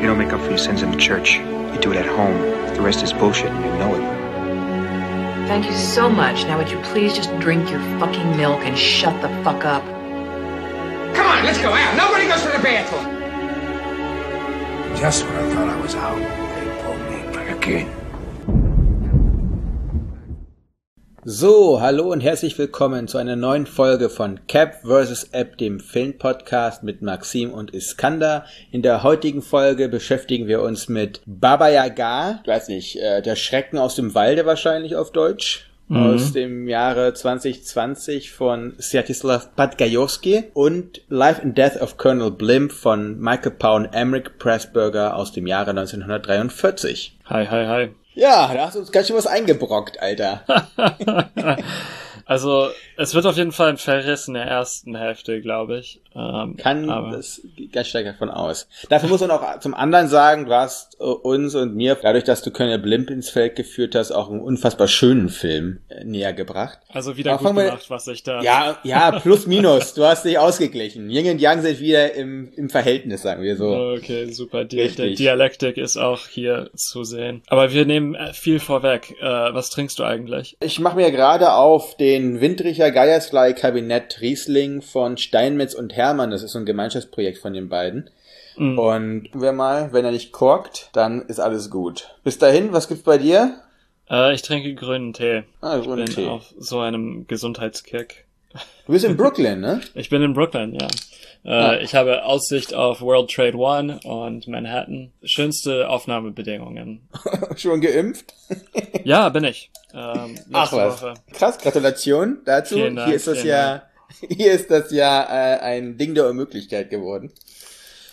You don't make up for your sins in the church. You do it at home. The rest is bullshit and you know it. Thank you so much. Now would you please just drink your fucking milk and shut the fuck up? Come on, let's go out. Nobody goes to the bathroom. Just when I thought I was out, they pulled me back in. So, hallo und herzlich willkommen zu einer neuen Folge von Cap vs. App, dem Filmpodcast mit Maxim und Iskander. In der heutigen Folge beschäftigen wir uns mit Baba Yaga, ich weiß nicht, äh, der Schrecken aus dem Walde wahrscheinlich auf Deutsch. Aus dem Jahre 2020 von Sviatoslav Podgajowski und Life and Death of Colonel Blimp von Michael Pound Emmerich Pressburger aus dem Jahre 1943. Hi, hi, hi. Ja, da hast du uns ganz schön was eingebrockt, Alter. Also, es wird auf jeden Fall ein Verriss in der ersten Hälfte, glaube ich. Ähm, Kann, das geht ganz stark davon aus. Dafür muss man auch zum anderen sagen, du hast äh, uns und mir, dadurch, dass du Colonel Blimp ins Feld geführt hast, auch einen unfassbar schönen Film äh, näher gebracht. Also wieder Aber gut gemacht, was ich da. Ja, ja, plus minus. Du hast dich ausgeglichen. Yin und Yang sind wieder im, im Verhältnis, sagen wir so. Okay, super. Die, Richtig. Dialektik ist auch hier zu sehen. Aber wir nehmen äh, viel vorweg. Äh, was trinkst du eigentlich? Ich mache mir gerade auf den Windricher Geiersblei Kabinett Riesling von Steinmetz und Hermann. Das ist so ein Gemeinschaftsprojekt von den beiden. Mm. Und wer mal, wenn er nicht korkt, dann ist alles gut. Bis dahin, was gibt's bei dir? Äh, ich trinke grünen Tee. Ah, Ich grünen bin Tee. auf so einem Gesundheitskick. Du bist in Brooklyn, ne? Ich bin in Brooklyn, ja. Äh, Ah. Ich habe Aussicht auf World Trade One und Manhattan. Schönste Aufnahmebedingungen. Schon geimpft? Ja, bin ich. Ähm, Ach was. Woche. Krass, Gratulation dazu. Dank, hier ist das ja, hier ist das ja äh, ein Ding der Unmöglichkeit geworden.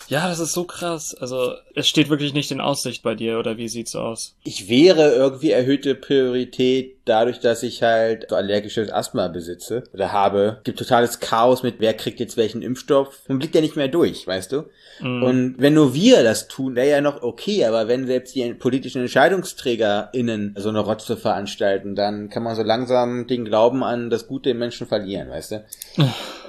Ja, das ist so krass. Also, es steht wirklich nicht in Aussicht bei dir, oder wie sieht's aus? Ich wäre irgendwie erhöhte Priorität dadurch, dass ich halt so allergisches Asthma besitze oder habe. Gibt totales Chaos mit, wer kriegt jetzt welchen Impfstoff. Man blickt ja nicht mehr durch, weißt du? Mhm. Und wenn nur wir das tun, wäre ja noch okay, aber wenn selbst die politischen EntscheidungsträgerInnen so eine Rotze veranstalten, dann kann man so langsam den Glauben an das Gute im Menschen verlieren, weißt du?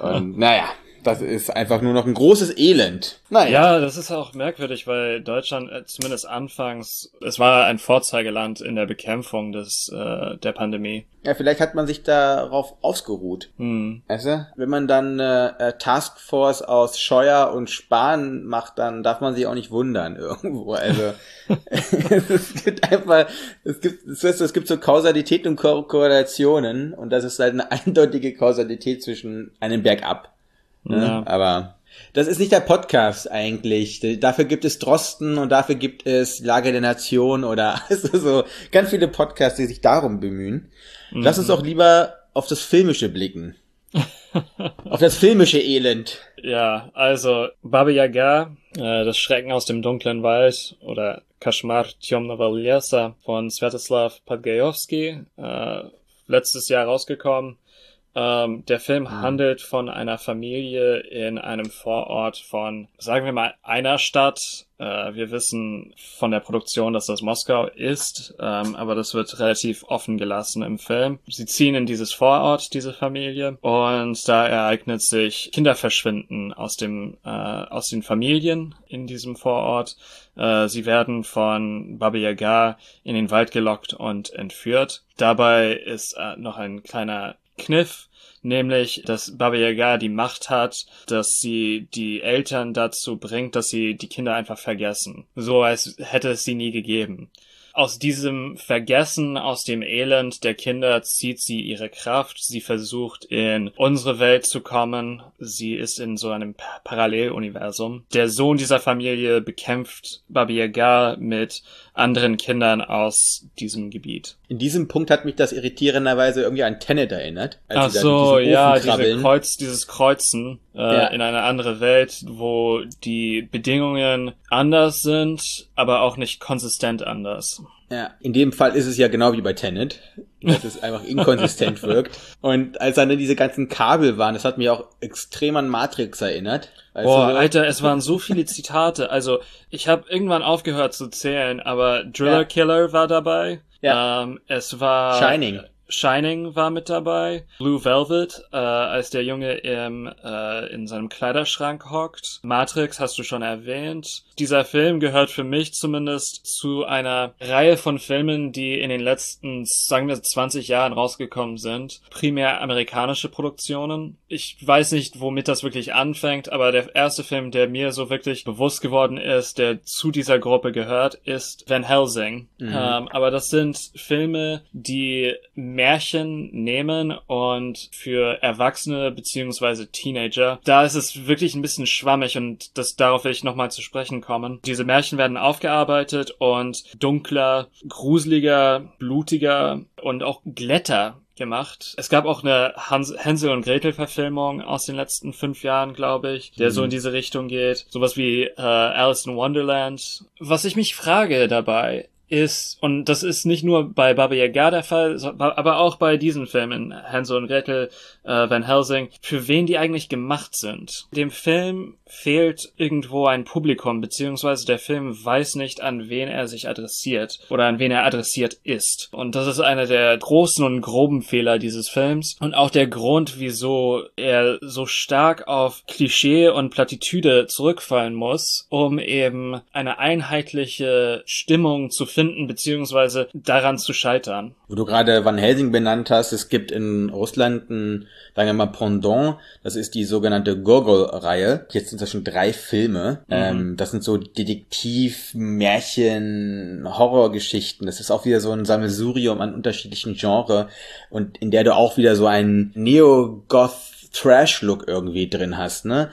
Und naja, das ist einfach nur noch ein großes Elend. Naja. Ja, das ist auch merkwürdig, weil Deutschland äh, zumindest anfangs, es war ein Vorzeigeland in der Bekämpfung des äh, der Pandemie. Ja, vielleicht hat man sich darauf ausgeruht. Hm. Weißt du? Wenn man dann eine äh, Taskforce aus Scheuer und Spahn macht, dann darf man sich auch nicht wundern irgendwo. Also es gibt einfach, es gibt, es, ist, es gibt so Kausalität und Ko Korrelationen und das ist halt eine eindeutige Kausalität zwischen einem Bergab. Ne? Ja. Aber das ist nicht der Podcast eigentlich. Dafür gibt es Drosten und dafür gibt es Lage der Nation oder also so ganz viele Podcasts, die sich darum bemühen. Mhm. Lass uns mhm. doch lieber auf das Filmische blicken. auf das filmische Elend. Ja, also Baba Yaga, äh, das Schrecken aus dem dunklen Wald oder Kashmar Tyomnova Lyasa von Svetoslav Podgajowski, äh, letztes Jahr rausgekommen. Ähm, der Film handelt von einer Familie in einem Vorort von, sagen wir mal, einer Stadt. Äh, wir wissen von der Produktion, dass das Moskau ist, ähm, aber das wird relativ offen gelassen im Film. Sie ziehen in dieses Vorort, diese Familie, und da ereignet sich Kinderverschwinden aus dem, äh, aus den Familien in diesem Vorort. Äh, sie werden von Baba Yaga in den Wald gelockt und entführt. Dabei ist äh, noch ein kleiner Kniff, nämlich, dass Baba Yaga die Macht hat, dass sie die Eltern dazu bringt, dass sie die Kinder einfach vergessen. So als hätte es sie nie gegeben. Aus diesem Vergessen, aus dem Elend der Kinder zieht sie ihre Kraft. Sie versucht in unsere Welt zu kommen. Sie ist in so einem Pa- Paralleluniversum. Der Sohn dieser Familie bekämpft Baba Yaga mit anderen Kindern aus diesem Gebiet. In diesem Punkt hat mich das irritierenderweise irgendwie an Tenet erinnert. Ach so, ja, diese. Kreuz, dieses Kreuzen äh, Ja. in eine andere Welt, wo die Bedingungen anders sind, aber auch nicht konsistent anders. Ja, in dem Fall ist es ja genau wie bei Tenet, dass es einfach inkonsistent wirkt. Und als dann diese ganzen Kabel waren, das hat mich auch extrem an Matrix erinnert. Weißt Boah? Alter, es waren so viele Zitate. Also, ich habe irgendwann aufgehört zu zählen, aber Driller Ja. Killer war dabei. Ja. Ähm, es war Shining. Shining war mit dabei, Blue Velvet, äh, als der Junge im, äh, in seinem Kleiderschrank hockt, Matrix hast du schon erwähnt. Dieser Film gehört für mich zumindest zu einer Reihe von Filmen, die in den letzten, sagen wir, 20 Jahren rausgekommen sind. Primär amerikanische Produktionen. Ich weiß nicht, womit das wirklich anfängt, aber der erste Film, der mir so wirklich bewusst geworden ist, der zu dieser Gruppe gehört, ist Van Helsing. Mhm. Ähm, aber das sind Filme, die Märchen nehmen und für Erwachsene beziehungsweise Teenager, da ist es wirklich ein bisschen schwammig und das darauf will ich nochmal zu sprechen kommen. Diese Märchen werden aufgearbeitet und dunkler, gruseliger, blutiger und auch glätter gemacht. Es gab auch eine Hans Hänsel und Gretel Verfilmung aus den letzten fünf Jahren, glaube ich, der mhm. so in diese Richtung geht. Sowas wie äh, Alice in Wonderland. Was ich mich frage dabei, ist, und das ist nicht nur bei Baba Yaga der Fall, aber auch bei diesen Filmen, Hansel und Gretel, äh, Van Helsing, für wen die eigentlich gemacht sind. Dem Film fehlt irgendwo ein Publikum, beziehungsweise der Film weiß nicht, an wen er sich adressiert oder an wen er adressiert ist. Und das ist einer der großen und groben Fehler dieses Films und auch der Grund, wieso er so stark auf Klischee und Plattitüde zurückfallen muss, um eben eine einheitliche Stimmung zu finden, beziehungsweise daran zu scheitern. Wo du gerade Van Helsing benannt hast, es gibt in Russland ein, sagen wir mal, Pendant, das ist die sogenannte Gogol-Reihe. Jetzt sind das schon drei Filme. Mhm. Ähm, das sind so Detektiv, Märchen, Horrorgeschichten. Das ist auch wieder so ein Sammelsurium an unterschiedlichen Genres und in der du auch wieder so einen Neo-Goth-Trash-Look irgendwie drin hast, ne?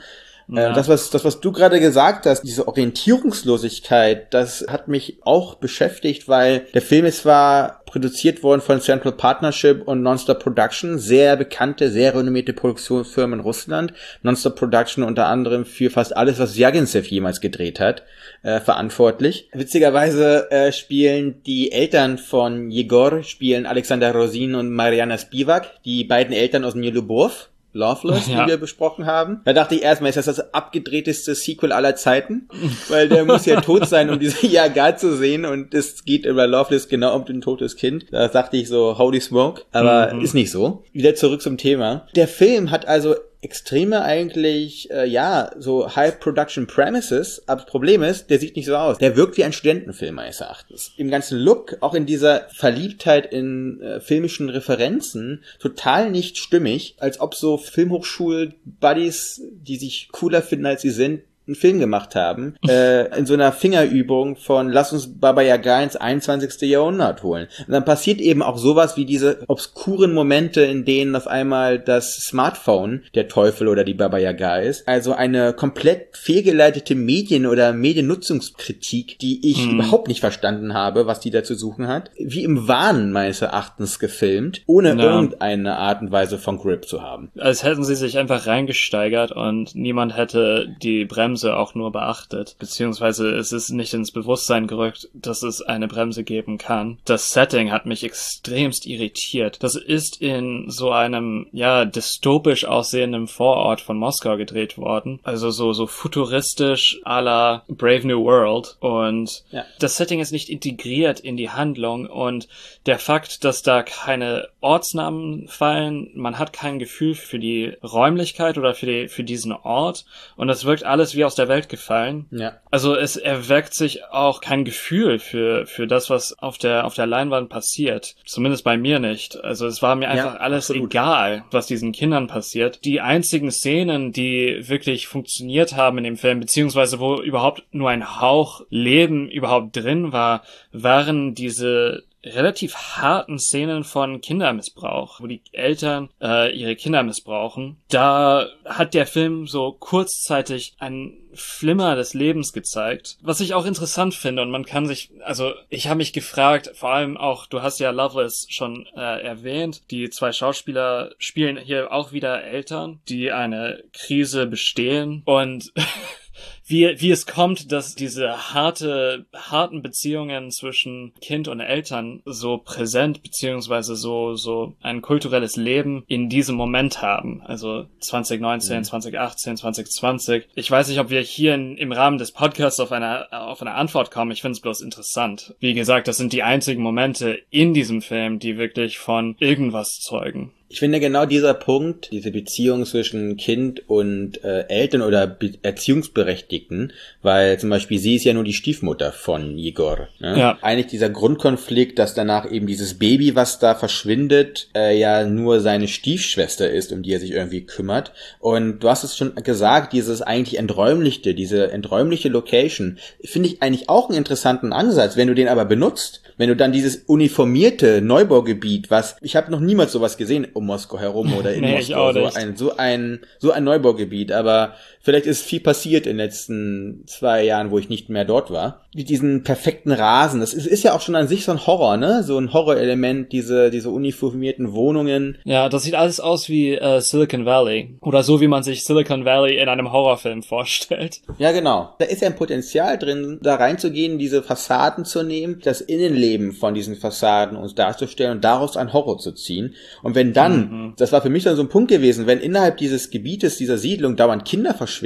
Äh, ja. Das, was, das, was du gerade gesagt hast, diese Orientierungslosigkeit, das hat mich auch beschäftigt, weil der Film ist zwar produziert worden von Central Partnership und Nonstop Production, sehr bekannte, sehr renommierte Produktionsfirmen in Russland. Nonstop Production unter anderem für fast alles, was Jagintsev jemals gedreht hat, äh, verantwortlich. Witzigerweise äh, spielen die Eltern von Jegor, spielen Alexander Rosin und Mariana Spivak, die beiden Eltern aus Mielubov Loveless, ja. die wir besprochen haben. Da dachte ich erstmal, ist das das abgedrehteste Sequel aller Zeiten? Weil der muss ja tot sein, um diese Yaga zu sehen und es geht über Loveless genau um ein totes Kind. Da dachte ich so, holy smoke, aber mhm. ist nicht so. Wieder zurück zum Thema. Der Film hat also extreme eigentlich, äh, ja, so High Production Premises, aber das Problem ist, der sieht nicht so aus. Der wirkt wie ein Studentenfilm meines Erachtens. Im ganzen Look, auch in dieser Verliebtheit in äh, filmischen Referenzen, total nicht stimmig, als ob so Filmhochschul-Buddies, die sich cooler finden als sie sind, einen Film gemacht haben, äh, in so einer Fingerübung von lass uns Baba Yaga ins 21. Jahrhundert holen. Und dann passiert eben auch sowas wie diese obskuren Momente, in denen auf einmal das Smartphone der Teufel oder die Baba Yaga ist. Also eine komplett fehlgeleitete Medien- oder Mediennutzungskritik, die ich hm. überhaupt nicht verstanden habe, was die da zu suchen hat. Wie im Wahn meines Erachtens gefilmt, ohne ja. irgendeine Art und Weise von Grip zu haben. Als hätten sie sich einfach reingesteigert und niemand hätte die Bremse Bremse auch nur beachtet, beziehungsweise es ist nicht ins Bewusstsein gerückt, dass es eine Bremse geben kann. Das Setting hat mich extremst irritiert. Das ist in so einem, ja, dystopisch aussehenden Vorort von Moskau gedreht worden. Also so, so futuristisch à la Brave New World. Und ja. das Setting ist nicht integriert in die Handlung und der Fakt, dass da keine Ortsnamen fallen, man hat kein Gefühl für die Räumlichkeit oder für, die, für diesen Ort und das wirkt alles wie aus der Welt gefallen. Ja. Also es erweckt sich auch kein Gefühl für, für das, was auf der, auf der Leinwand passiert. Zumindest bei mir nicht. Also es war mir einfach ja, alles absolut. egal, was diesen Kindern passiert. Die einzigen Szenen, die wirklich funktioniert haben in dem Film, beziehungsweise wo überhaupt nur ein Hauch Leben überhaupt drin war, waren diese relativ harten Szenen von Kindermissbrauch, wo die Eltern äh, ihre Kinder missbrauchen. Da hat der Film so kurzzeitig einen Flimmer des Lebens gezeigt, was ich auch interessant finde. Und man kann sich, also ich habe mich gefragt, vor allem auch, du hast ja Loveless schon äh, erwähnt, die zwei Schauspieler spielen hier auch wieder Eltern, die eine Krise bestehen. Und wie, wie es kommt, dass diese harte, harten Beziehungen zwischen Kind und Eltern so präsent beziehungsweise so, so ein kulturelles Leben in diesem Moment haben. Also 2019, mhm. 2018, 2020. Ich weiß nicht, ob wir hier in, im Rahmen des Podcasts auf eine, auf eine Antwort kommen. Ich finde es bloß interessant. Wie gesagt, das sind die einzigen Momente in diesem Film, die wirklich von irgendwas zeugen. Ich finde genau dieser Punkt, diese Beziehung zwischen Kind und äh, Eltern oder Be Erziehungsberechtigten, weil zum Beispiel sie ist ja nur die Stiefmutter von Igor. Ne? Ja. Eigentlich dieser Grundkonflikt, dass danach eben dieses Baby, was da verschwindet, äh, ja nur seine Stiefschwester ist, um die er sich irgendwie kümmert. Und du hast es schon gesagt, dieses eigentlich enträumlichte, diese enträumliche Location, finde ich eigentlich auch einen interessanten Ansatz. Wenn du den aber benutzt, wenn du dann dieses uniformierte Neubaugebiet, was ich habe noch niemals sowas gesehen um Moskau herum oder in nee, Moskau, so ein so ein so ein Neubaugebiet, aber vielleicht ist viel passiert in den letzten zwei Jahren, wo ich nicht mehr dort war. Diesen perfekten Rasen, das ist, ist ja auch schon an sich so ein Horror, ne? So ein Horrorelement, diese diese uniformierten Wohnungen. Ja, das sieht alles aus wie äh, Silicon Valley oder so wie man sich Silicon Valley in einem Horrorfilm vorstellt. Ja, genau. Da ist ja ein Potenzial drin, da reinzugehen, diese Fassaden zu nehmen, das Innenleben von diesen Fassaden uns darzustellen und daraus ein Horror zu ziehen. Und wenn dann, mhm. das war für mich dann so ein Punkt gewesen, wenn innerhalb dieses Gebietes, dieser Siedlung dauernd Kinder verschwinden,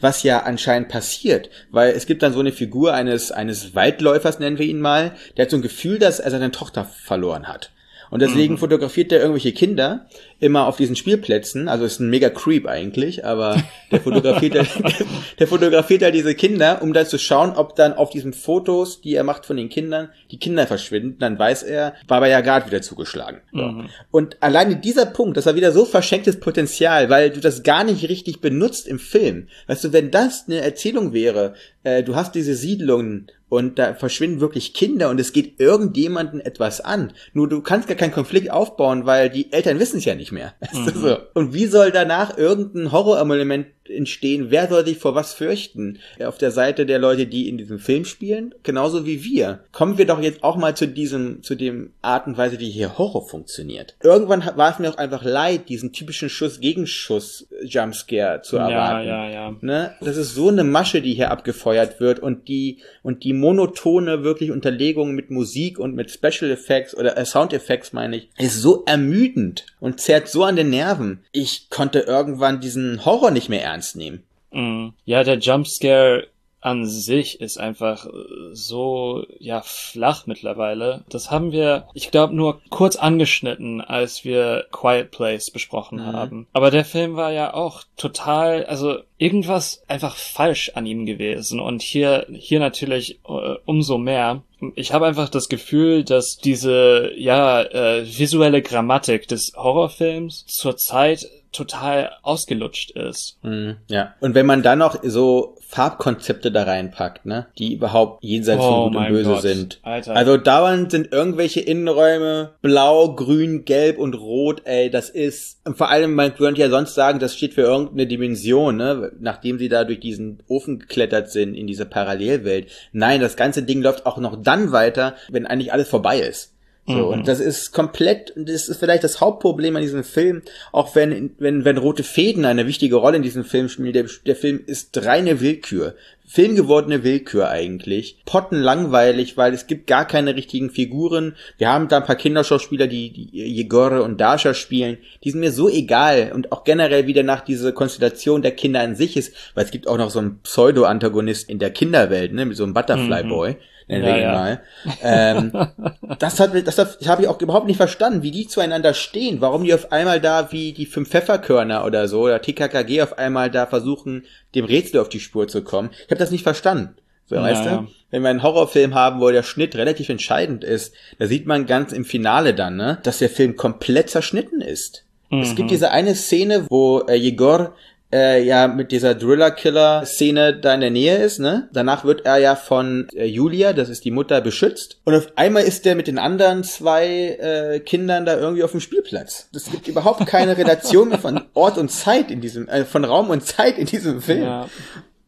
was ja anscheinend passiert, weil es gibt dann so eine Figur eines, eines Waldläufers, nennen wir ihn mal, der hat so ein Gefühl, dass er seine Tochter verloren hat. Und deswegen mhm. fotografiert er irgendwelche Kinder immer auf diesen Spielplätzen. Also ist ein mega Creep eigentlich, aber der fotografiert halt, der fotografiert halt diese Kinder, um dann zu schauen, ob dann auf diesen Fotos, die er macht von den Kindern, die Kinder verschwinden. Dann weiß er, Baba Yaga wieder zugeschlagen. Mhm. Und alleine dieser Punkt, das war wieder so verschenktes Potenzial, weil du das gar nicht richtig benutzt im Film. Weißt du, wenn das eine Erzählung wäre, äh, du hast diese Siedlungen und da verschwinden wirklich Kinder und es geht irgendjemanden etwas an. Nur du kannst gar keinen Konflikt aufbauen, weil die Eltern wissen es ja nicht mehr. Mhm. so. Und wie soll danach irgendein Horrorelement entstehen, wer soll sich vor was fürchten? Auf der Seite der Leute, die in diesem Film spielen, genauso wie wir. Kommen wir doch jetzt auch mal zu diesem, zu dem Art und Weise, wie hier Horror funktioniert. Irgendwann war es mir auch einfach leid, diesen typischen Schuss-Gegenschuss-Jumpscare zu erwarten. Ja, ja, ja. Ne? Das ist so eine Masche, die hier abgefeuert wird und die, und die monotone wirklich Unterlegung mit Musik und mit Special Effects oder äh, Sound Effects meine ich, ist so ermüdend und zerrt so an den Nerven. Ich konnte irgendwann diesen Horror nicht mehr ernst ernst nehmen. Mm. Ja, der Jumpscare an sich ist einfach äh, so ja flach mittlerweile. Das haben wir, ich glaube, nur kurz angeschnitten, als wir Quiet Place besprochen mhm. haben. Aber der Film war ja auch total, also irgendwas einfach falsch an ihm gewesen und hier hier natürlich äh, umso mehr. Ich habe einfach das Gefühl, dass diese ja äh, visuelle Grammatik des Horrorfilms zurzeit total ausgelutscht ist. Mhm, ja. Und wenn man dann noch so Farbkonzepte da reinpackt, ne, die überhaupt jenseits oh, von Gut und Böse Gott. sind. Alter. Also dauernd sind irgendwelche Innenräume blau, grün, gelb und rot, ey, das ist, und vor allem, man könnte ja sonst sagen, das steht für irgendeine Dimension, ne, nachdem sie da durch diesen Ofen geklettert sind in diese Parallelwelt. Nein, das ganze Ding läuft auch noch dann weiter, wenn eigentlich alles vorbei ist. So, mhm. und das ist komplett, das ist vielleicht das Hauptproblem an diesem Film, auch wenn, wenn, wenn rote Fäden eine wichtige Rolle in diesem Film spielen, der, der Film ist reine Willkür. Filmgewordene Willkür eigentlich. Potten langweilig, weil es gibt gar keine richtigen Figuren. Wir haben da ein paar Kinderschauspieler, die, die Jegore und Dasha spielen. Die sind mir so egal. Und auch generell wieder nach dieser Konstellation der Kinder an sich ist, weil es gibt auch noch so einen Pseudo-Antagonist in der Kinderwelt, ne, mit so einem Butterfly Boy. Mhm wir ja, ihn mal. Ähm, das hat, das, das habe ich auch überhaupt nicht verstanden, wie die zueinander stehen, warum die auf einmal da wie die fünf Pfefferkörner oder so, oder TKKG auf einmal da versuchen, dem Rätsel auf die Spur zu kommen. Ich habe das nicht verstanden. So, ja, weißt du? Wenn wir einen Horrorfilm haben, wo der Schnitt relativ entscheidend ist, da sieht man ganz im Finale dann, ne, dass der Film komplett zerschnitten ist. Mhm. Es gibt mhm. diese eine Szene, wo äh, Jegor äh, ja mit dieser Driller-Killer-Szene da in der Nähe ist, ne? Danach wird er ja von äh, Julia, das ist die Mutter, beschützt. Und auf einmal ist der mit den anderen zwei äh, Kindern da irgendwie auf dem Spielplatz. Es gibt überhaupt keine Relation mehr von Ort und Zeit in diesem, äh, von Raum und Zeit in diesem Film. Ja.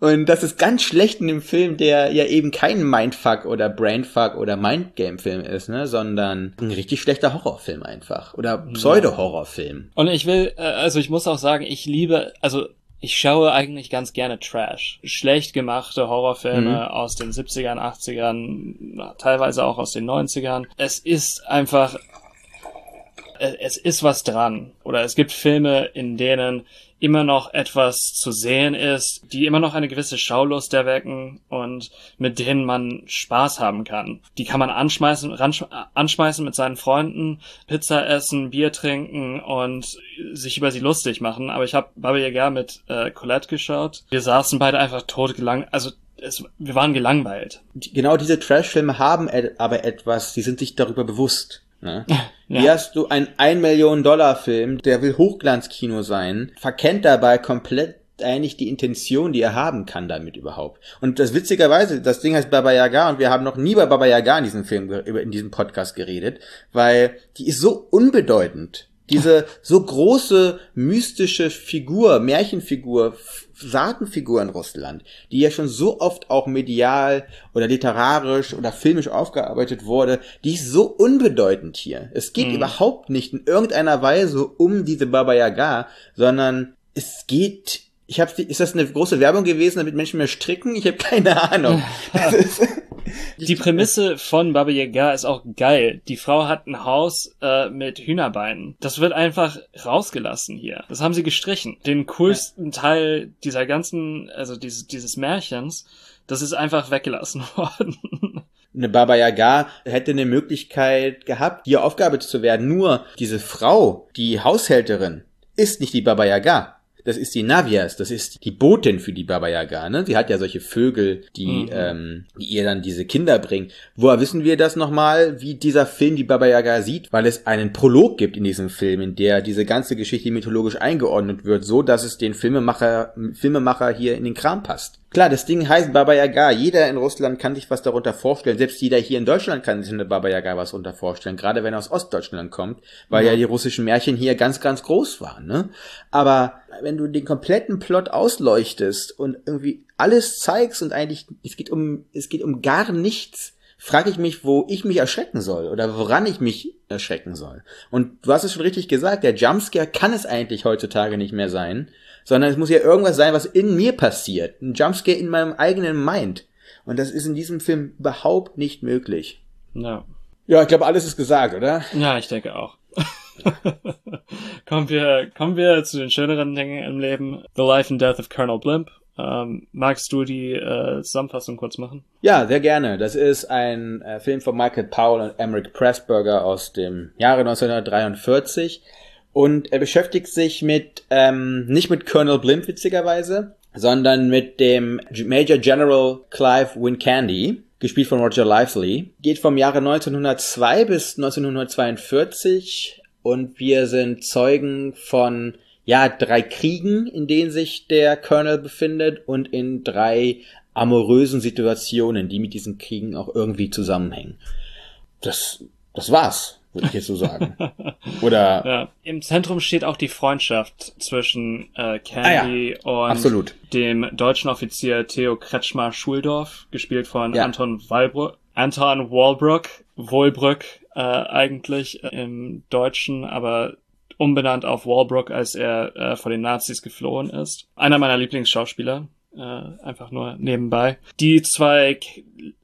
Und das ist ganz schlecht in dem Film, der ja eben kein Mindfuck oder Brainfuck oder Mindgame-Film ist, ne, sondern ein richtig schlechter Horrorfilm einfach. Oder Pseudo-Horrorfilm. Und ich will, äh, also ich muss auch sagen, ich liebe, also ich schaue eigentlich ganz gerne Trash. Schlecht gemachte Horrorfilme mhm. aus den 70ern, 80ern, teilweise auch aus den 90ern. Es ist einfach, es ist was dran. Oder es gibt Filme, in denen immer noch etwas zu sehen ist, die immer noch eine gewisse Schaulust erwecken und mit denen man Spaß haben kann. Die kann man anschmeißen, anschmeißen mit seinen Freunden, Pizza essen, Bier trinken und sich über sie lustig machen. Aber ich habe Baba Yaga mit äh, Colette geschaut. Wir saßen beide einfach tot gelang, also es, wir waren gelangweilt. Genau diese Trash-Filme haben aber etwas, die sind sich darüber bewusst. Ne? Ja. Hier hast du einen 1 Million Dollar Film, der will Hochglanzkino sein, verkennt dabei komplett eigentlich die Intention, die er haben kann damit überhaupt. Und das witzigerweise, das Ding heißt Baba Yaga und wir haben noch nie bei Baba Yaga in diesem Film, in diesem Podcast geredet, weil die ist so unbedeutend. Diese so große mystische Figur, Märchenfigur, Saatenfigur in Russland, die ja schon so oft auch medial oder literarisch oder filmisch aufgearbeitet wurde, die ist so unbedeutend hier. Es geht mhm. überhaupt nicht in irgendeiner Weise um diese Baba Yaga, sondern es geht ich habe ist das eine große Werbung gewesen, damit Menschen mehr stricken? Ich habe keine Ahnung. die Prämisse von Baba Yaga ist auch geil. Die Frau hat ein Haus äh, mit Hühnerbeinen. Das wird einfach rausgelassen hier. Das haben sie gestrichen. Den coolsten ja. Teil dieser ganzen, also dieses, dieses Märchens, das ist einfach weggelassen worden. Eine Baba Yaga hätte eine Möglichkeit gehabt, hier Aufgabe zu werden. Nur diese Frau, die Haushälterin, ist nicht die Baba Yaga das ist die Navias, das ist die Botin für die Baba Yaga, ne? Sie hat ja solche Vögel, die, mhm. ähm, die ihr dann diese Kinder bringen. Woher wissen wir das nochmal, wie dieser Film die Baba Yaga sieht? Weil es einen Prolog gibt in diesem Film, in der diese ganze Geschichte mythologisch eingeordnet wird, so dass es den Filmemacher, Filmemacher hier in den Kram passt. Klar, das Ding heißt Baba Yaga. Jeder in Russland kann sich was darunter vorstellen. Selbst jeder hier in Deutschland kann sich eine Baba Yaga was darunter vorstellen. Gerade wenn er aus Ostdeutschland kommt, weil ja. ja die russischen Märchen hier ganz, ganz groß waren. Ne? Aber wenn du den kompletten Plot ausleuchtest und irgendwie alles zeigst und eigentlich es geht um es geht um gar nichts, frage ich mich, wo ich mich erschrecken soll oder woran ich mich erschrecken soll. Und du hast es schon richtig gesagt, der Jumpscare kann es eigentlich heutzutage nicht mehr sein, sondern es muss ja irgendwas sein, was in mir passiert. Ein Jumpscare in meinem eigenen Mind. Und das ist in diesem Film überhaupt nicht möglich. Ja. Ja, ich glaube, alles ist gesagt, oder? Ja, ich denke auch. kommen wir, kommen wir zu den schöneren Dingen im Leben. The Life and Death of Colonel Blimp. Ähm, magst du die äh, Zusammenfassung kurz machen? Ja, sehr gerne. Das ist ein äh, Film von Michael Powell und Emmerich Pressburger aus dem Jahre 1943. Und er beschäftigt sich mit, ähm, nicht mit Colonel Blimp witzigerweise, sondern mit dem Major General Clive Wincandy, gespielt von Roger Lively. Geht vom Jahre 1902 bis 1942 und wir sind Zeugen von ja, drei Kriegen, in denen sich der Colonel befindet und in drei amorösen Situationen, die mit diesen Kriegen auch irgendwie zusammenhängen. Das, das war's würde ich jetzt so sagen. Oder ja. im Zentrum steht auch die Freundschaft zwischen äh, Candy ah, ja. und Absolut. dem deutschen Offizier Theo Kretschmer Schuldorf, gespielt von ja. Anton Walbrook, Anton Walbrook, Wohlbrück äh, eigentlich im Deutschen, aber umbenannt auf Walbrook, als er äh, vor den Nazis geflohen ist. Einer meiner Lieblingsschauspieler, äh, einfach nur nebenbei. Die zwei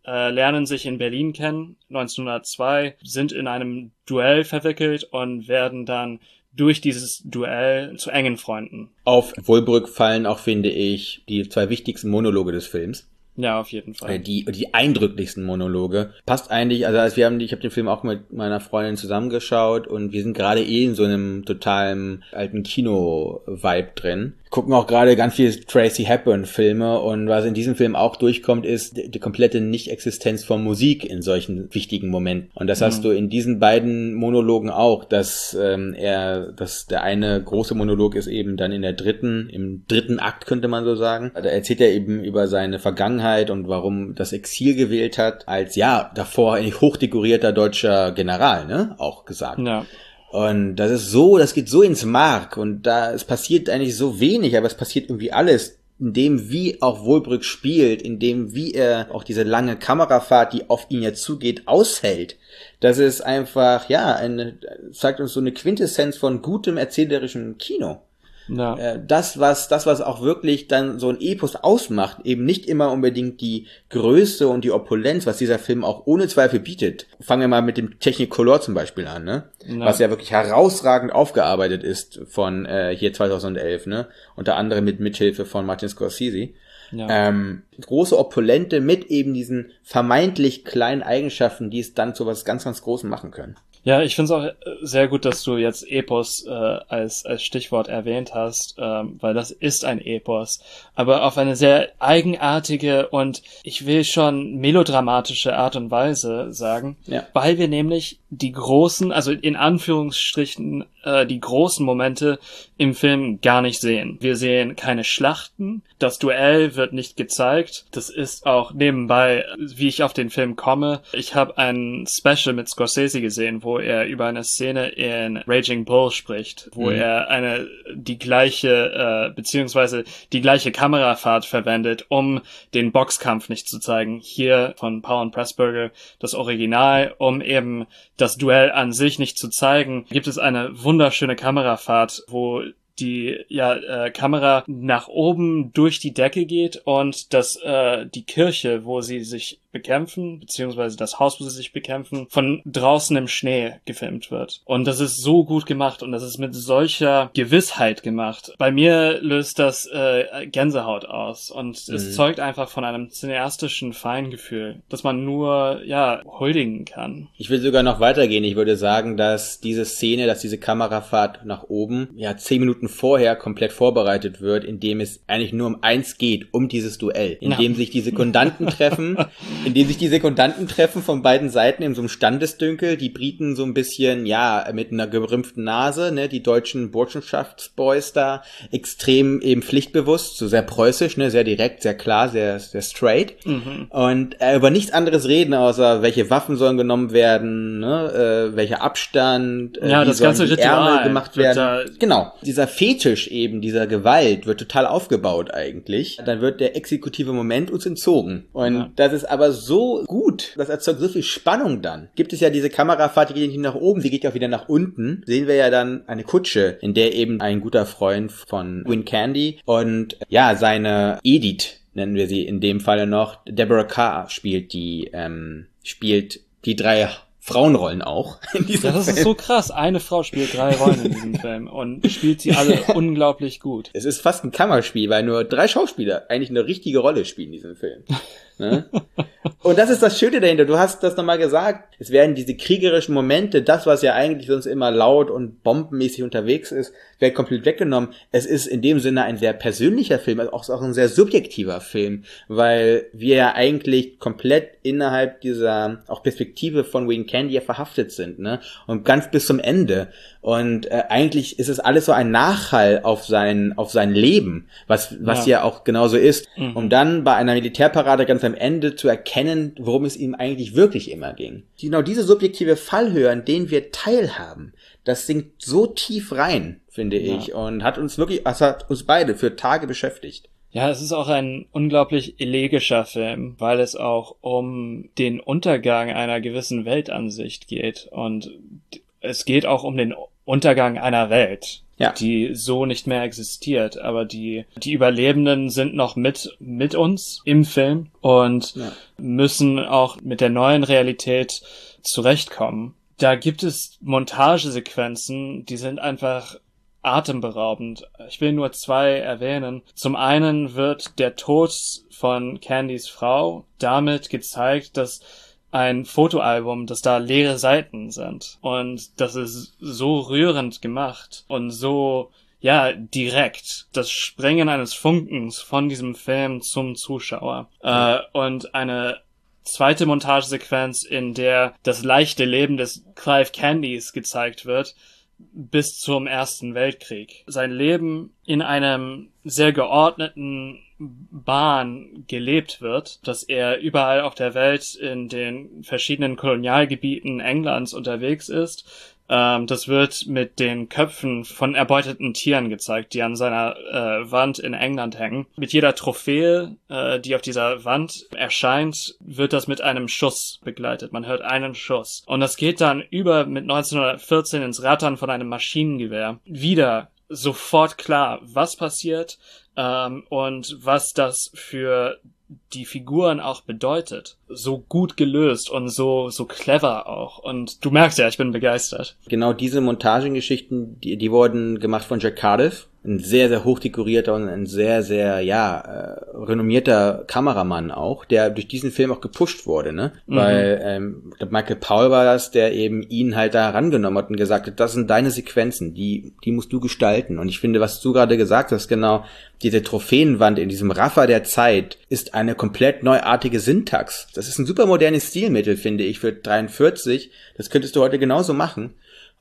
äh, lernen sich in Berlin kennen, 1902, sind in einem Duell verwickelt und werden dann durch dieses Duell zu engen Freunden. Auf Wohlbrück fallen auch, finde ich, die zwei wichtigsten Monologe des Films. Ja, auf jeden Fall. Äh, die, die eindrücklichsten Monologe. Passt eigentlich, also als wir haben, ich habe den Film auch mit meiner Freundin zusammengeschaut und wir sind gerade eh in so einem totalen alten Kino-Vibe drin gucken auch gerade ganz viele Tracy Hepburn-Filme und was in diesem Film auch durchkommt, ist die, die komplette Nicht-Existenz von Musik in solchen wichtigen Momenten. Und das mhm. hast du in diesen beiden Monologen auch, dass ähm, er, dass der eine große Monolog ist eben dann in der dritten, im dritten Akt könnte man so sagen. Da erzählt er eben über seine Vergangenheit und warum das Exil gewählt hat, als ja davor ein hochdekorierter deutscher General, ne, auch gesagt. Ja. Und das ist so, das geht so ins Mark und da, es passiert eigentlich so wenig, aber es passiert irgendwie alles in dem, wie auch Wohlbrück spielt, in dem, wie er auch diese lange Kamerafahrt, die auf ihn ja zugeht, aushält. Das ist einfach, ja, eine, zeigt uns so eine Quintessenz von gutem erzählerischem Kino. Ja. Äh, das, was, das, was auch wirklich dann so ein Epos ausmacht, eben nicht immer unbedingt die Größe und die Opulenz, was dieser Film auch ohne Zweifel bietet. Fangen wir mal mit dem Technicolor zum Beispiel an, ne? Ja. Was ja wirklich herausragend aufgearbeitet ist von äh, hier 2011, ne? Unter anderem mit Mithilfe von Martin Scorsese. Ja. Ähm, große Opulente mit eben diesen vermeintlich kleinen Eigenschaften, die es dann zu was ganz, ganz Großem machen können. Ja, ich finde es auch äh, sehr gut, dass du jetzt Epos äh, als, als Stichwort erwähnt hast, ähm, weil das ist ein Epos, aber auf eine sehr eigenartige und ich will schon melodramatische Art und Weise sagen, Ja. weil wir nämlich die großen, also in Anführungsstrichen äh, die großen Momente im Film gar nicht sehen. Wir sehen keine Schlachten, das Duell wird nicht gezeigt, das ist auch nebenbei, wie ich auf den Film komme. Ich habe ein Special mit Scorsese gesehen, wo er über eine Szene in Raging Bull spricht, wo Mhm. er eine die gleiche äh, beziehungsweise die gleiche Kamerafahrt verwendet, um den Boxkampf nicht zu zeigen. Hier von Paul und Pressburger das Original, um eben das Duell an sich nicht zu zeigen, gibt es eine wunderschöne Kamerafahrt, wo die ja äh, Kamera nach oben durch die Decke geht und dass äh, die Kirche, wo sie sich bekämpfen, beziehungsweise das Haus, wo sie sich bekämpfen, von draußen im Schnee gefilmt wird. Und das ist so gut gemacht und das ist mit solcher Gewissheit gemacht. Bei mir löst das äh, Gänsehaut aus und es Mhm. zeugt einfach von einem cineastischen Feingefühl, das man nur ja huldigen kann. Ich will sogar noch weitergehen. Ich würde sagen, dass diese Szene, dass diese Kamerafahrt nach oben, ja, zehn Minuten vorher komplett vorbereitet wird, indem es eigentlich nur um eins geht, um dieses Duell. Indem sich die Sekundanten treffen, indem sich die Sekundanten treffen von beiden Seiten in so einem Standesdünkel, die Briten so ein bisschen, ja, mit einer gerümpften Nase, ne, die deutschen Burschenschaftsboys da extrem eben pflichtbewusst, so sehr preußisch, ne, sehr direkt, sehr klar, sehr, sehr straight. Und äh, über nichts anderes reden, außer welche Waffen sollen genommen werden, ne, äh, welcher Abstand, äh, Ja, wie das sollen ganze die Ritual Ärmel gemacht werden. Genau, dieser Fetisch eben, dieser Gewalt wird total aufgebaut eigentlich. Dann wird der exekutive Moment uns entzogen. Und Ja. das ist aber so gut, das erzeugt so viel Spannung dann. Gibt es ja diese Kamerafahrt, die geht nicht nach oben, die geht ja auch wieder nach unten. Sehen wir ja dann eine Kutsche, in der eben ein guter Freund von Win Candy und ja, seine Edith, nennen wir sie in dem Falle noch, Deborah Carr spielt die, ähm, spielt die drei Frauenrollen auch in diesem Ja, das ist Film. so krass. Eine Frau spielt drei Rollen in diesem Film und spielt sie alle unglaublich gut. Es ist fast ein Kammerspiel, weil nur drei Schauspieler eigentlich eine richtige Rolle spielen in diesem Film. Ne? Und das ist das Schöne dahinter. Du hast das nochmal gesagt. Es werden diese kriegerischen Momente, das, was ja eigentlich sonst immer laut und bombenmäßig unterwegs ist, wird komplett weggenommen. Es ist in dem Sinne ein sehr persönlicher Film, also auch ein sehr subjektiver Film, weil wir ja eigentlich komplett innerhalb dieser auch Perspektive von Wayne Candy ja verhaftet sind, ne? Und ganz bis zum Ende. Und äh, eigentlich ist es alles so ein Nachhall auf sein auf sein Leben, was was ja, Ja. auch genauso ist, Mhm. um dann bei einer Militärparade ganz am Ende zu erkennen, worum es ihm eigentlich wirklich immer ging. Genau diese subjektive Fallhöhe, an denen wir teilhaben, das sinkt so tief rein, finde Ja. ich, und hat uns wirklich, es hat uns beide für Tage beschäftigt. Ja, es ist auch ein unglaublich elegischer Film, weil es auch um den Untergang einer gewissen Weltansicht geht. Und es geht auch um den Untergang einer Welt, Ja. die so nicht mehr existiert. Aber die, die Überlebenden sind noch mit, mit uns im Film und Ja. müssen auch mit der neuen Realität zurechtkommen. Da gibt es Montagesequenzen, die sind einfach atemberaubend. Ich will nur zwei erwähnen. Zum einen wird der Tod von Candys Frau damit gezeigt, dass ein Fotoalbum, dass da leere Seiten sind. Und das ist so rührend gemacht und so, ja, direkt. Das Springen eines Funkens von diesem Film zum Zuschauer. Äh, und eine zweite Montagesequenz, in der das leichte Leben des Clive Candys gezeigt wird, bis zum Ersten Weltkrieg. Sein Leben in einem sehr geordneten Bahn gelebt wird, dass er überall auf der Welt in den verschiedenen Kolonialgebieten Englands unterwegs ist. Ähm, das wird mit den Köpfen von erbeuteten Tieren gezeigt, die an seiner äh, Wand in England hängen. Mit jeder Trophäe, äh, die auf dieser Wand erscheint, wird das mit einem Schuss begleitet. Man hört einen Schuss. Und das geht dann über mit 1914 ins Rattern von einem Maschinengewehr. Wieder sofort klar, was passiert ähm, und was das für die Figuren auch bedeutet. So gut gelöst und so, so clever auch. Und du merkst ja, ich bin begeistert. Genau diese Montagengeschichten, die, die wurden gemacht von Jack Cardiff ein sehr, sehr hochdekorierter und ein sehr, sehr, ja, äh, renommierter Kameramann auch, der durch diesen Film auch gepusht wurde, ne? Mhm. Weil ähm, Michael Paul war das, der eben ihn halt da herangenommen hat und gesagt hat, das sind deine Sequenzen, die, die musst du gestalten. Und ich finde, was du gerade gesagt hast, genau, diese Trophäenwand in diesem Raffer der Zeit ist eine komplett neuartige Syntax. Das ist ein super modernes Stilmittel, finde ich, für 43. Das könntest du heute genauso machen.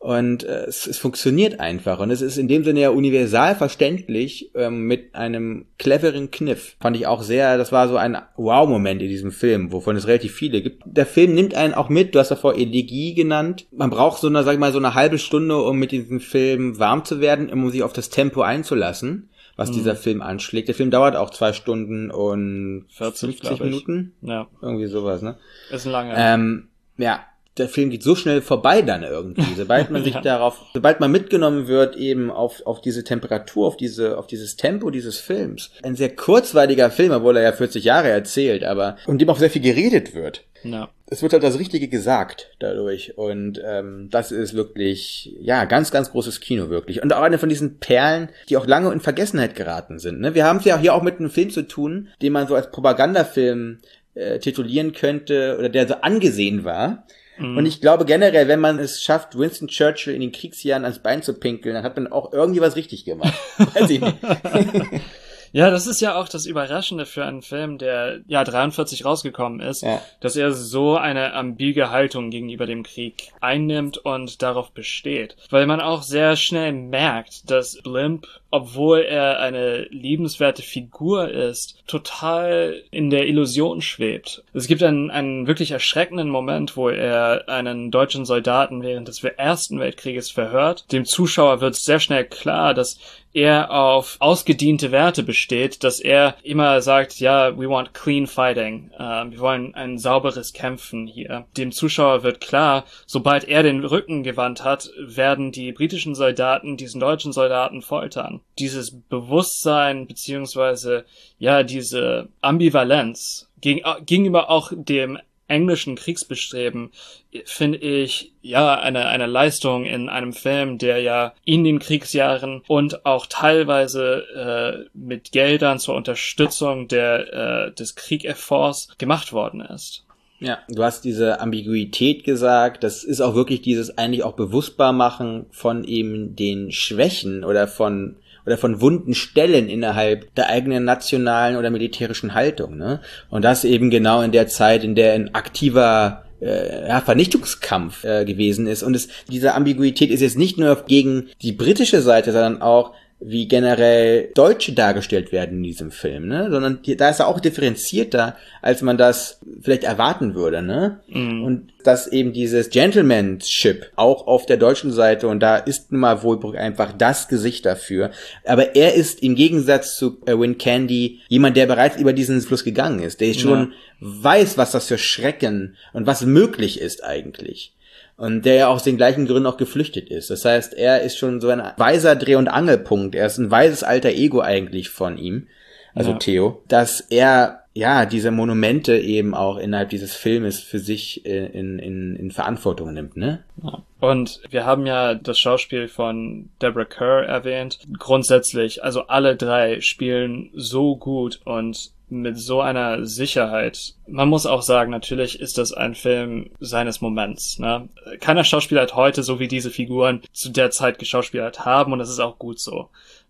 Und äh, es, es funktioniert einfach. Und es ist in dem Sinne ja universal verständlich ähm, mit einem cleveren Kniff. Fand ich auch sehr, das war so ein Wow-Moment in diesem Film, wovon es relativ viele gibt. Der Film nimmt einen auch mit, du hast davor Elegie genannt. Man braucht so eine, sag ich mal, so eine halbe Stunde, um mit diesem Film warm zu werden, um sich auf das Tempo einzulassen was mhm. dieser Film anschlägt. Der Film dauert auch zwei Stunden und 40, 50 Minuten. Ja. Irgendwie sowas, ne? Ist ein langer. Ähm, ja, der Film geht so schnell vorbei dann irgendwie, sobald man sich ja. darauf, sobald man mitgenommen wird eben auf, auf diese Temperatur, auf diese, auf dieses Tempo dieses Films. Ein sehr kurzweiliger Film, obwohl er ja 40 Jahre erzählt, aber um dem auch sehr viel geredet wird. Ja. Es wird halt das Richtige gesagt dadurch und ähm, das ist wirklich, ja, ganz, ganz großes Kino wirklich. Und auch eine von diesen Perlen, die auch lange in Vergessenheit geraten sind. Ne? Wir haben es ja hier auch mit einem Film zu tun, den man so als Propagandafilm äh, titulieren könnte oder der so angesehen war Mhm. Und ich glaube generell, wenn man es schafft, Winston Churchill in den Kriegsjahren ans Bein zu pinkeln, dann hat man auch irgendwie was richtig gemacht. Weiß ich nicht. Ja, das ist ja auch das Überraschende für einen Film, der ja 43 rausgekommen ist, ja. dass er so eine ambige Haltung gegenüber dem Krieg einnimmt und darauf besteht. Weil man auch sehr schnell merkt, dass Blimp, obwohl er eine liebenswerte Figur ist, total in der Illusion schwebt. Es gibt einen, einen wirklich erschreckenden Moment, wo er einen deutschen Soldaten während des Ersten Weltkrieges verhört. Dem Zuschauer wird sehr schnell klar, dass er auf ausgediente Werte besteht, dass er immer sagt, ja, we want clean fighting. Uh, wir wollen ein sauberes Kämpfen hier. Dem Zuschauer wird klar, sobald er den Rücken gewandt hat, werden die britischen Soldaten diesen deutschen Soldaten foltern. Dieses Bewusstsein beziehungsweise ja diese Ambivalenz gegenüber auch dem englischen Kriegsbestreben finde ich ja eine eine Leistung in einem Film, der ja in den Kriegsjahren und auch teilweise äh, mit Geldern zur Unterstützung der äh, des Kriegefforts gemacht worden ist. Ja, du hast diese Ambiguität gesagt. Das ist auch wirklich dieses eigentlich auch bewusstbar machen von eben den Schwächen oder von oder von wunden Stellen innerhalb der eigenen nationalen oder militärischen Haltung. Ne? Und das eben genau in der Zeit, in der ein aktiver äh, ja, Vernichtungskampf äh, gewesen ist. Und es, diese Ambiguität ist jetzt nicht nur gegen die britische Seite, sondern auch wie generell Deutsche dargestellt werden in diesem Film, ne? Sondern da ist er auch differenzierter, als man das vielleicht erwarten würde, ne? Mm. Und dass eben dieses Gentlemanship auch auf der deutschen Seite und da ist nun mal Wohlbrook einfach das Gesicht dafür. Aber er ist im Gegensatz zu äh, Win Candy jemand, der bereits über diesen Fluss gegangen ist, der schon ja. weiß, was das für Schrecken und was möglich ist eigentlich und der ja aus den gleichen Gründen auch geflüchtet ist. Das heißt, er ist schon so ein weiser Dreh- und Angelpunkt. Er ist ein weises alter Ego eigentlich von ihm, also ja. Theo, dass er ja diese Monumente eben auch innerhalb dieses Filmes für sich in, in, in Verantwortung nimmt, ne? Ja. Und wir haben ja das Schauspiel von Deborah Kerr erwähnt. Grundsätzlich, also alle drei spielen so gut und mit so einer Sicherheit. Man muss auch sagen, natürlich ist das ein Film seines Moments. Ne? Keiner Schauspieler hat heute, so wie diese Figuren zu der Zeit geschauspielert haben, und das ist auch gut so.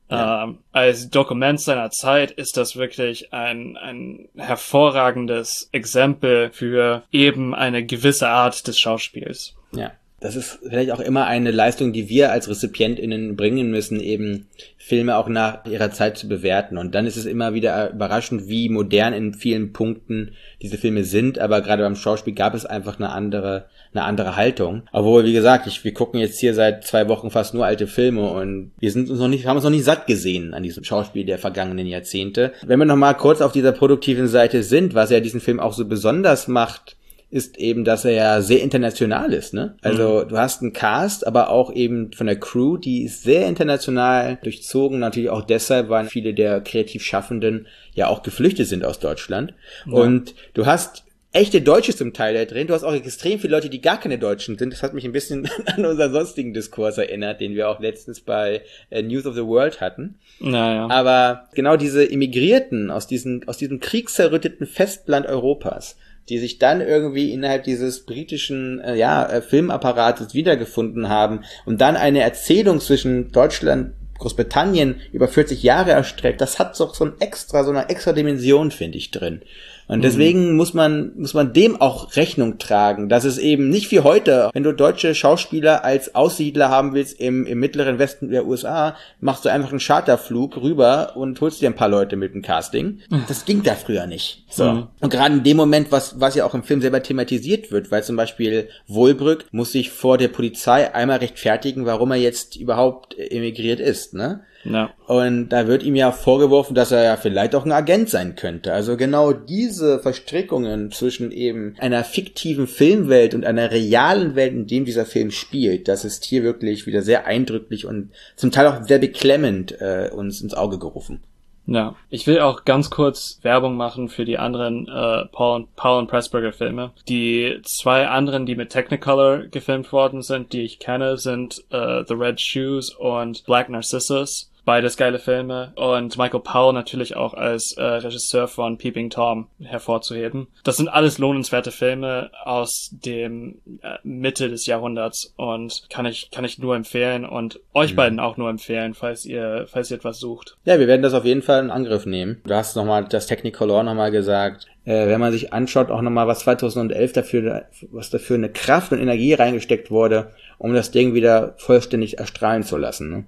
Ja. Ähm, als Dokument seiner Zeit ist das wirklich ein, ein hervorragendes Exempel für eben eine gewisse Art des Schauspiels. Ja das ist vielleicht auch immer eine Leistung, die wir als RezipientInnen bringen müssen, eben Filme auch nach ihrer Zeit zu bewerten. Und dann ist es immer wieder überraschend, wie modern in vielen Punkten diese Filme sind. Aber gerade beim Schauspiel gab es einfach eine andere, eine andere Haltung. Obwohl, wie gesagt, ich, wir gucken jetzt hier seit zwei Wochen fast nur alte Filme und wir sind uns noch nicht, haben uns noch nicht satt gesehen an diesem Schauspiel der vergangenen Jahrzehnte. Wenn wir noch mal kurz auf dieser produktiven Seite sind, was ja diesen Film auch so besonders macht, ist eben, dass er ja sehr international ist, ne? Also mhm. du hast einen Cast, aber auch eben von der Crew, die ist sehr international durchzogen. Natürlich auch deshalb, weil viele der kreativ Schaffenden ja auch geflüchtet sind aus Deutschland. Ja. Und du hast echte Deutsche zum Teil da drin. Du hast auch extrem viele Leute, die gar keine Deutschen sind. Das hat mich ein bisschen an unseren sonstigen Diskurs erinnert, den wir auch letztens bei äh, News of the World hatten. Naja. Aber genau diese Immigrierten aus diesem, aus diesem kriegszerrütteten Festland Europas, die sich dann irgendwie innerhalb dieses britischen äh, ja, äh, Filmapparates wiedergefunden haben und dann eine Erzählung zwischen Deutschland, Großbritannien über 40 Jahre erstreckt, das hat doch so ein extra, so eine extra Dimension, finde ich, drin. Und deswegen mhm. muss man, muss man dem auch Rechnung tragen, dass es eben nicht wie heute, wenn du deutsche Schauspieler als Aussiedler haben willst im, im mittleren Westen der USA, machst du einfach einen Charterflug rüber und holst dir ein paar Leute mit dem Casting. Mhm. Das ging da früher nicht. So. Mhm. Und gerade in dem Moment, was, was ja auch im Film selber thematisiert wird, weil zum Beispiel Wohlbrück muss sich vor der Polizei einmal rechtfertigen, warum er jetzt überhaupt emigriert ist, ne? Ja. Und da wird ihm ja vorgeworfen, dass er ja vielleicht auch ein Agent sein könnte. Also genau diese Verstrickungen zwischen eben einer fiktiven Filmwelt und einer realen Welt, in dem dieser Film spielt, das ist hier wirklich wieder sehr eindrücklich und zum Teil auch sehr beklemmend äh, uns ins Auge gerufen. Ja, ich will auch ganz kurz Werbung machen für die anderen äh, Paul, und, Paul und Pressburger Filme. Die zwei anderen, die mit Technicolor gefilmt worden sind, die ich kenne, sind äh, The Red Shoes und Black Narcissus. Beides geile Filme. Und Michael Powell natürlich auch als äh, Regisseur von Peeping Tom hervorzuheben. Das sind alles lohnenswerte Filme aus dem äh, Mitte des Jahrhunderts und kann ich, kann ich nur empfehlen und euch mhm. beiden auch nur empfehlen, falls ihr, falls ihr etwas sucht. Ja, wir werden das auf jeden Fall in Angriff nehmen. Du hast nochmal das Technicolor nochmal gesagt. Äh, wenn man sich anschaut, auch nochmal, was 2011 dafür, was dafür eine Kraft und Energie reingesteckt wurde, um das Ding wieder vollständig erstrahlen zu lassen. Ne?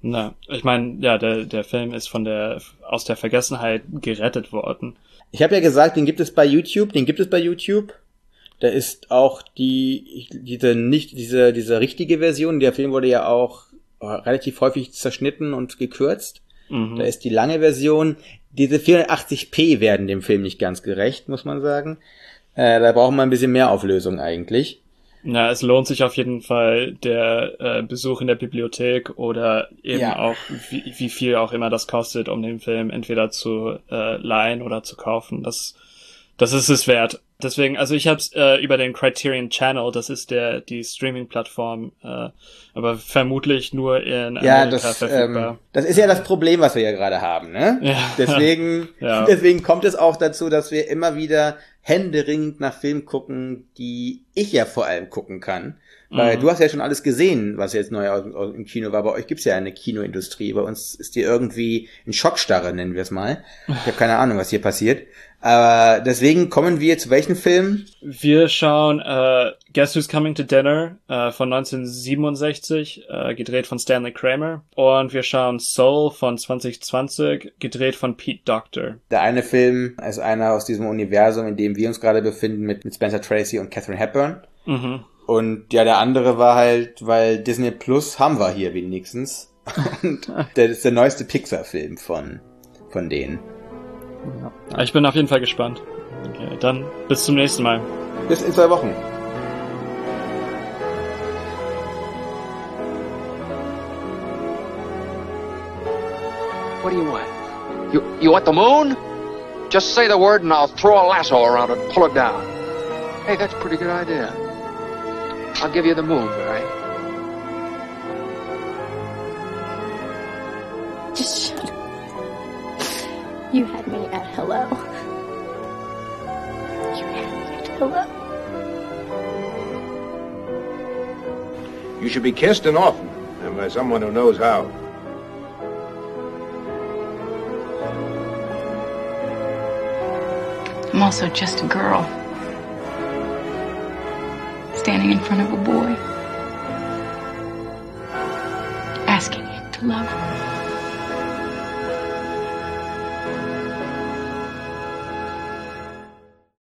Na, ich meine, ja, der, der Film ist von der aus der Vergessenheit gerettet worden. Ich habe ja gesagt, den gibt es bei YouTube, den gibt es bei YouTube. Da ist auch die diese nicht diese diese richtige Version. Der Film wurde ja auch relativ häufig zerschnitten und gekürzt. Mhm. Da ist die lange Version. Diese 480p werden dem Film nicht ganz gerecht, muss man sagen. Äh, da brauchen wir ein bisschen mehr Auflösung eigentlich. Na, es lohnt sich auf jeden Fall der äh, Besuch in der Bibliothek oder eben ja. auch, wie, wie viel auch immer das kostet, um den Film entweder zu äh, leihen oder zu kaufen. Das, das ist es wert. Deswegen, also ich habe es äh, über den Criterion Channel, das ist der die Streaming-Plattform, äh, aber vermutlich nur in Amerika ja, das, verfügbar. Ähm, das ist ja das Problem, was wir ja gerade haben, ne? Ja. Deswegen, ja. deswegen kommt es auch dazu, dass wir immer wieder händeringend nach Filmen gucken, die ich ja vor allem gucken kann. Weil mhm. du hast ja schon alles gesehen, was jetzt neu im Kino war. Bei euch gibt's ja eine Kinoindustrie. Bei uns ist die irgendwie in Schockstarre, nennen wir es mal. Ich habe keine Ahnung, was hier passiert. Aber deswegen kommen wir zu welchen Filmen? Wir schauen äh, Guess Who's Coming to Dinner äh, von 1967, äh, gedreht von Stanley Kramer. Und wir schauen Soul von 2020, gedreht von Pete Doctor. Der eine Film ist einer aus diesem Universum, in dem wir uns gerade befinden, mit, mit Spencer Tracy und Catherine Hepburn. Mhm. Und ja, der andere war halt, weil Disney Plus haben wir hier wenigstens. Und der ist der neueste Pixar-Film von, von denen. Ja. Ich bin auf jeden Fall gespannt. Okay, dann bis zum nächsten Mal. Bis in zwei Wochen. What do you want? You, you want the moon? Just say the word and I'll throw a lasso around it and pull it down. Hey, that's a pretty good idea. I'll give you the moon, Barry. Just me hello. You me at hello. You should be kissed and often, and by someone who knows how. I'm also just a girl standing in front of a boy, asking him to love her.